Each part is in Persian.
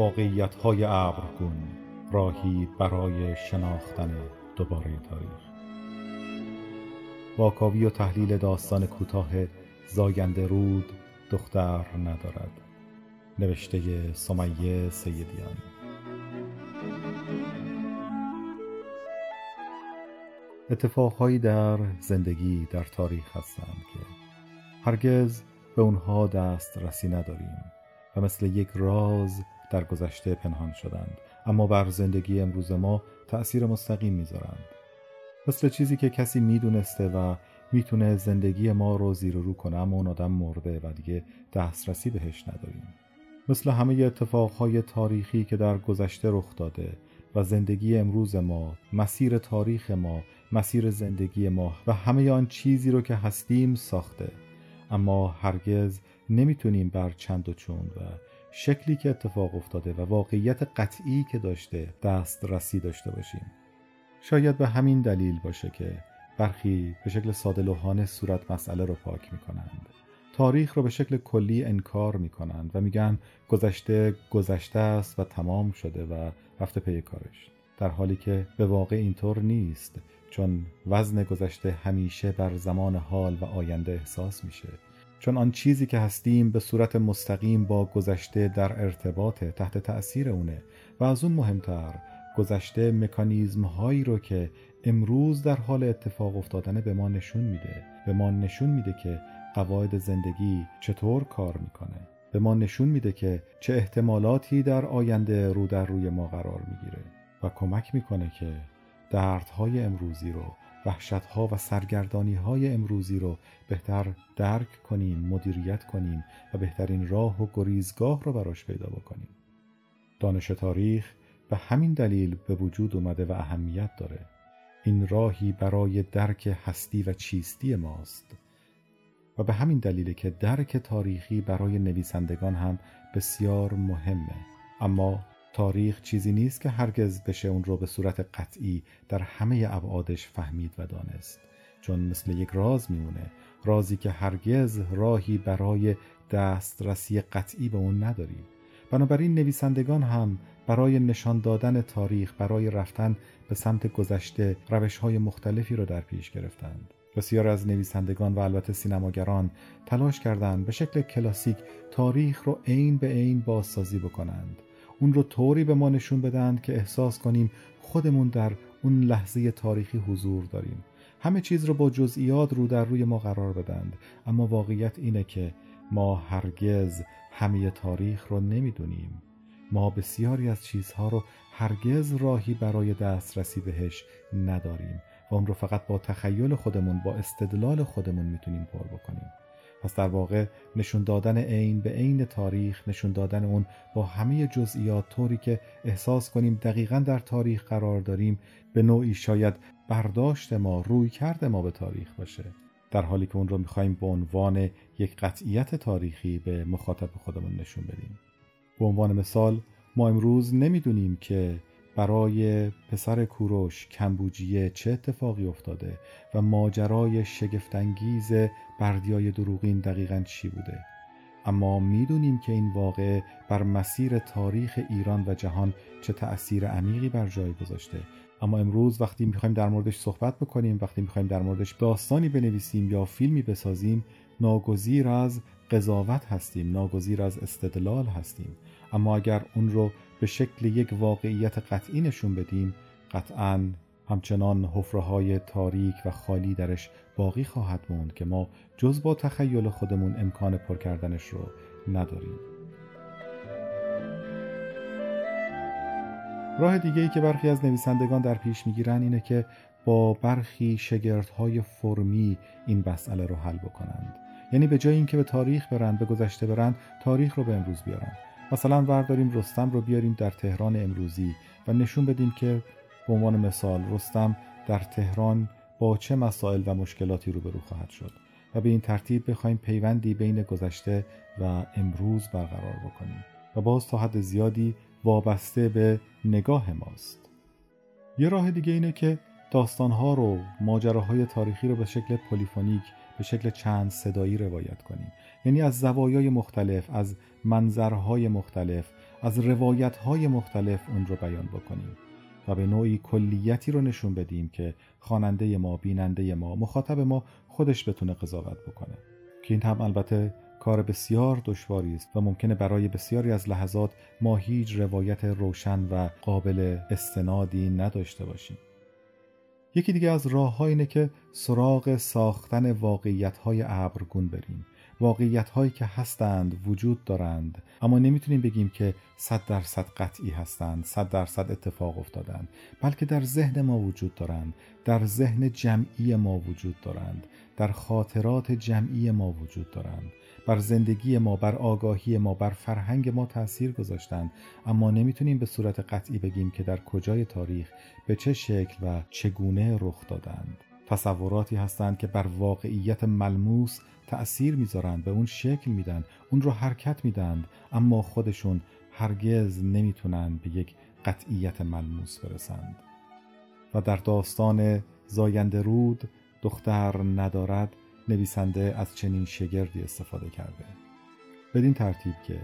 واقعیت های ابرگون راهی برای شناختن دوباره تاریخ واکاوی و تحلیل داستان کوتاه زاینده رود دختر ندارد. نوشته سمیه سیدیان اتفاقهایی در زندگی در تاریخ هستند که هرگز به اونها دست رسی نداریم و مثل یک راز در گذشته پنهان شدند. اما بر زندگی امروز ما تأثیر مستقیم می‌ذارند. مثل چیزی که کسی می‌دونسته و می‌تونه زندگی ما رو زیر و رو کنه اما اون آدم مرده و دیگه دسترسی بهش نداریم. مثل همه اتفاقهای تاریخی که در گذشته رخ داده و زندگی امروز ما مسیر تاریخ ما مسیر زندگی ما و همه آن چیزی رو که هستیم ساخته. اما هرگز نمی‌تونیم بر چند و چون و شکلی که اتفاق افتاده و واقعیت قطعی که داشته دست رسی داشته باشیم. شاید به همین دلیل باشه که برخی به شکل ساده لوحانه صورت مسئله رو پاک می‌کنند. تاریخ رو به شکل کلی انکار می‌کنند و میگن گذشته گذشته است و تمام شده و رفته پی کارش. در حالی که به واقع اینطور نیست چون وزن گذشته همیشه بر زمان حال و آینده احساس میشه. چون آن چیزی که هستیم به صورت مستقیم با گذشته در ارتباط تحت تأثیر اونه و از اون مهمتر گذشته مکانیزم هایی رو که امروز در حال اتفاق افتادن به ما نشون میده. به ما نشون میده که قواعد زندگی چطور کار می‌کنه. به ما نشون میده که چه احتمالاتی در آینده رو در روی ما قرار می‌گیره و کمک می‌کنه که دردهای امروزی رو وحشتها و سرگردانی های امروزی رو بهتر درک کنیم مدیریت کنیم و بهترین راه و گریزگاه رو براش پیدا بکنیم. دانش تاریخ به همین دلیل به وجود اومده و اهمیت داره. این راهی برای درک هستی و چیستی ماست. و به همین دلیل که درک تاریخی برای نویسندگان هم بسیار مهمه. اما تاریخ چیزی نیست که هرگز بشه اون رو به صورت قطعی در همه ابعادش فهمید و دانست. چون مثل یک راز میمونه رازی که هرگز راهی برای دسترسی قطعی به اون نداری. بنابراین نویسندگان هم برای نشان دادن تاریخ برای رفتن به سمت گذشته روش های مختلفی را در پیش گرفتند. بسیار از نویسندگان و البته سینماگران تلاش کردند به شکل کلاسیک تاریخ رو عین به عین بازسازی بکنند. اون رو طوری به ما نشون بدند که احساس کنیم خودمون در اون لحظه تاریخی حضور داریم. همه چیز رو با جزئیات رو در روی ما قرار بدند اما واقعیت اینه که ما هرگز همه تاریخ رو نمی‌دونیم. ما بسیاری از چیزها رو هرگز راهی برای دسترسی بهش نداریم و اون رو فقط با تخیل خودمون با استدلال خودمون می‌تونیم پر بکنیم. پس در واقع نشون دادن عین به عین تاریخ نشون دادن اون با همه جزئیات طوری که احساس کنیم دقیقا در تاریخ قرار داریم به نوعی شاید برداشت ما روی کرده ما به تاریخ باشه. در حالی که اون رو می‌خوایم به عنوان یک قطعیت تاریخی به مخاطب خودمون نشون بدیم. به عنوان مثال ما امروز نمی‌دونیم که برای پسر کوروش کمبوجیه چه اتفاقی افتاده و ماجرای شگفتانگیز بردیای دروغین دقیقا چی بوده؟ اما می‌دونیم که این واقعه بر مسیر تاریخ ایران و جهان چه تأثیر عمیقی بر جای گذاشته. اما امروز وقتی می‌خوایم در موردش صحبت بکنیم وقتی می‌خوایم در موردش داستانی بنویسیم یا فیلمی بسازیم ناگزیر از قضاوت هستیم ناگزیر از استدلال هستیم. اما اگر اون رو به شکل یک واقعیت قطعی نشون بدیم قطعا همچنان حفره های تاریک و خالی درش باقی خواهد موند که ما جز با تخیل خودمون امکان پر کردنش رو نداریم. راه دیگه ای که برخی از نویسندگان در پیش می‌گیرن اینه که با برخی شگردهای فرمی این مسئله رو حل بکنند. یعنی به جای اینکه به تاریخ برند به گذشته برند تاریخ رو به امروز بیارن. مثلا ورداریم رستم رو بیاریم در تهران امروزی و نشون بدیم که به عنوان مثال رستم در تهران با چه مسائل و مشکلاتی روبرو خواهد شد و به این ترتیب بخوایم پیوندی بین گذشته و امروز برقرار بکنیم و باز تا حد زیادی وابسته به نگاه ماست. یه راه دیگه اینه که داستانها رو ماجراهای تاریخی رو به شکل پلیفونیک به شکل چند صدایی روایت کنیم. یعنی از زوایای مختلف از منظرهای مختلف از روایت های مختلف اون رو بیان بکنیم. و به نوعی کلیتی رو نشون بدیم که خواننده ما بیننده ما مخاطب ما خودش بتونه قضاوت بکنه. که این هم البته کار بسیار دشواری است و ممکنه برای بسیاری از لحظات ما هیچ روایت روشن و قابل استنادی نداشته باشیم. یکی دیگه از راه اینه که سراغ ساختن واقعیت های ابرگون بریم. واقعیت هایی که هستند وجود دارند. اما نمی‌تونیم بگیم که صد درصد قطعی هستند صد درصد اتفاق افتادند. بلکه در ذهن ما وجود دارند در ذهن جمعی ما وجود دارند در خاطرات جمعی ما وجود دارند. بر زندگی ما بر آگاهی ما بر فرهنگ ما تاثیر گذاشتند. اما نمی‌تونیم به صورت قطعی بگیم که در کجای تاریخ به چه شکل و چگونه رخ دادند. تصوراتی هستند که بر واقعیت ملموس تأثیر می‌ذارند به اون شکل میدن اون رو حرکت میدن اما خودشون هرگز نمی‌تونن به یک قطعیت ملموس برسند. و در داستان زاینده رود دختر ندارد نویسنده از چنین شگردی استفاده کرده. بدین ترتیب که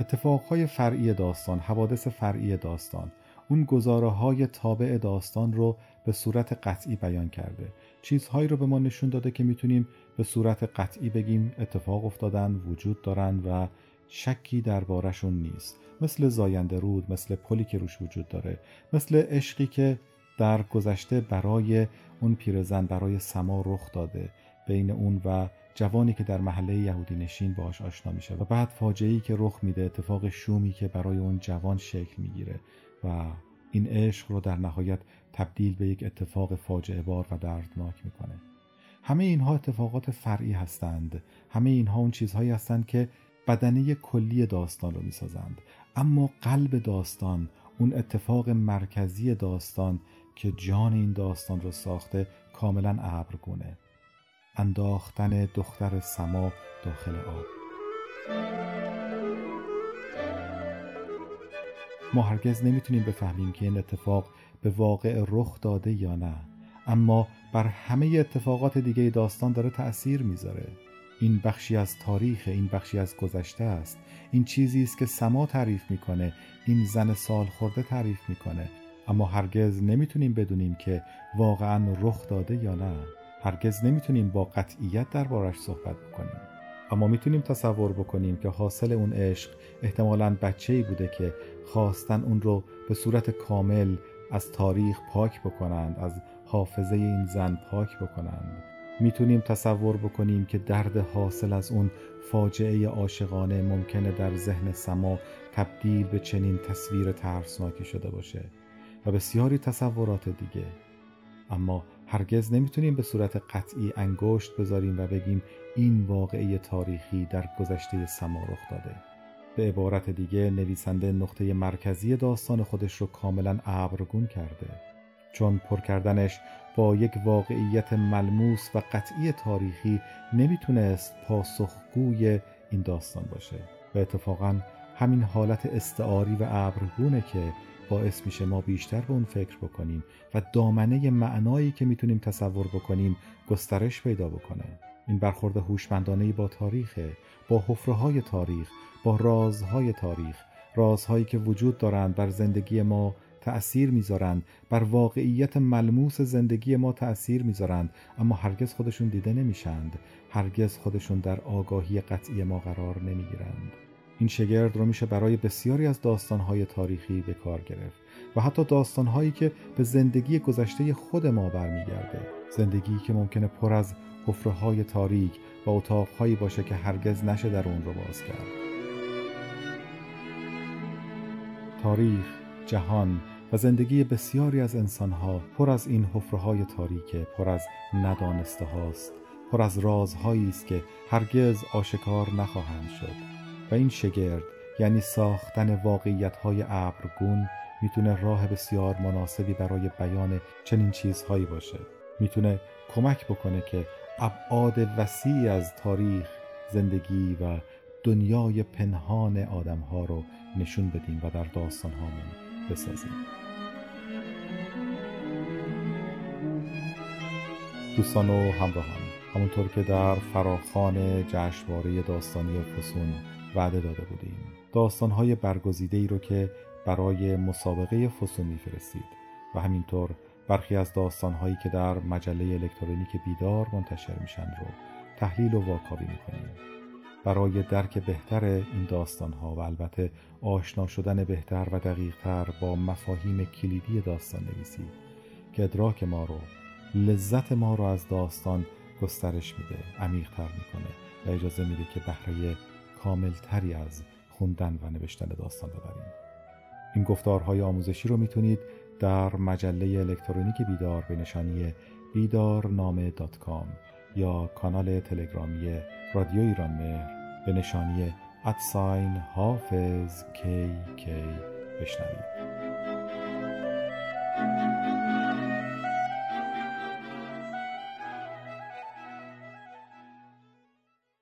اتفاقهای فرعی داستان حوادث فرعی داستان اون گزاره های تابع داستان رو به صورت قطعی بیان کرده. چیزهایی رو به ما نشون داده که می‌تونیم به صورت قطعی بگیم اتفاق افتادن وجود دارن و شکی دربارشون نیست. مثل زاینده رود مثل پلی که روش وجود داره مثل عشقی که در گذشته برای اون پیرزن برای سما رخ داده. بین اون و جوانی که در محله یهودی نشین باش آشنا میشه و بعد فاجعه‌ای که رخ میده اتفاق شومی که برای اون جوان شکل می‌گیره و این عشق رو در نهایت تبدیل به یک اتفاق فاجعه بار و دردناک می‌کنه. همه اینها اتفاقات فرعی هستند. همه اینها اون چیزهایی هستند که بدنه کلی داستان رو می‌سازند. اما قلب داستان اون اتفاق مرکزی داستان که جان این داستان رو ساخته کاملا ابرگونه. انداختن دختر سما داخل آب. ما هرگز نمی‌تونیم بفهمیم که این اتفاق به واقع رخ داده یا نه اما بر همه اتفاقات دیگه داستان داره تأثیر می‌ذاره. این بخشی از تاریخ این بخشی از گذشته است. این چیزی است که سما تعریف می‌کنه این زن سال خورده تعریف می‌کنه. اما هرگز نمی‌تونیم بدونیم که واقعا رخ داده یا نه. هرگز نمی‌تونیم با قطعیت دربارش صحبت بکنیم. اما می‌تونیم تصور بکنیم که حاصل اون عشق احتمالا بچه ای بوده که خواستن اون رو به صورت کامل از تاریخ پاک بکنند از حافظه این زن پاک بکنند. می‌تونیم تصور بکنیم که درد حاصل از اون فاجعه عاشقانه ممکنه در ذهن سما تبدیل به چنین تصویر ترسناکی شده باشه و بسیاری تصورات دیگه. اما هرگز نمی‌تونیم به صورت قطعی انگشت بذاریم و بگیم این واقعی تاریخی در گذشته سما رخ داده. به عبارت دیگه نویسنده نقطه مرکزی داستان خودش رو کاملا ابرگون کرده. چون پر کردنش با یک واقعیت ملموس و قطعی تاریخی نمی‌تونست پاسخگوی این داستان باشه. و اتفاقا همین حالت استعاری و ابرگونه که باعث میشه ما بیشتر به اون فکر بکنیم و دامنه معنایی که می‌تونیم تصور بکنیم گسترش پیدا بکنه. این برخورد هوشمندانه با تاریخ با حفره های تاریخ با رازهای تاریخ رازهایی که وجود دارند بر زندگی ما تأثیر می‌ذارند بر واقعیت ملموس زندگی ما تأثیر می‌ذارند اما هرگز خودشون دیده نمیشند هرگز خودشون در آگاهی قطعی ما قرار نمی‌گیرند. این شگرد رو میشه برای بسیاری از داستانهای تاریخی به کار گرفت و حتی داستانهایی که به زندگی گذشته خود ما برمیگرده. زندگی که ممکنه پر از حفره تاریک و اتاقهایی باشه که هرگز نشه در اون رو باز کرد. تاریخ، جهان و زندگی بسیاری از انسانها پر از این حفره تاریکه پر از ندانسته هاست پر از رازهایی است که هرگز آشکار نخواهند شد. و این شگرد یعنی ساختن واقعیت های ابرگون می‌تونه راه بسیار مناسبی برای بیان چنین چیزهایی باشه. می‌تونه کمک بکنه که ابعاد وسیعی از تاریخ زندگی و دنیای پنهان آدم ها رو نشون بدیم و در داستان هامون بسازیم. دوستان و همراهان همونطور که در فراخان جشنواره داستانی فسون وعده داده بودیم. داستانهای برگزیده ای رو که برای مسابقه فسون میفرستید و همینطور برخی از داستانهایی که در مجله الکترونیک بیدار منتشر میشن رو تحلیل و واکاوی می‌کنیم. برای درک بهتر این داستانها و البته آشنا شدن بهتر و دقیقتر با مفاهیم کلیدی داستان نویسی که ادراک ما رو لذت ما رو از داستان گسترش میده عمیقتر می‌کنه و اجازه میده که بهره کاملتری از خوندن و نوشتن داستان ببریم. این گفتارهای آموزشی رو می‌تونید در مجله الکترونیک بیدار به نشانی بیدارنامه دات کام یا کانال تلگرامی رادیو ایران مهر به نشانی ادساین حافظ کی کی بشنوید.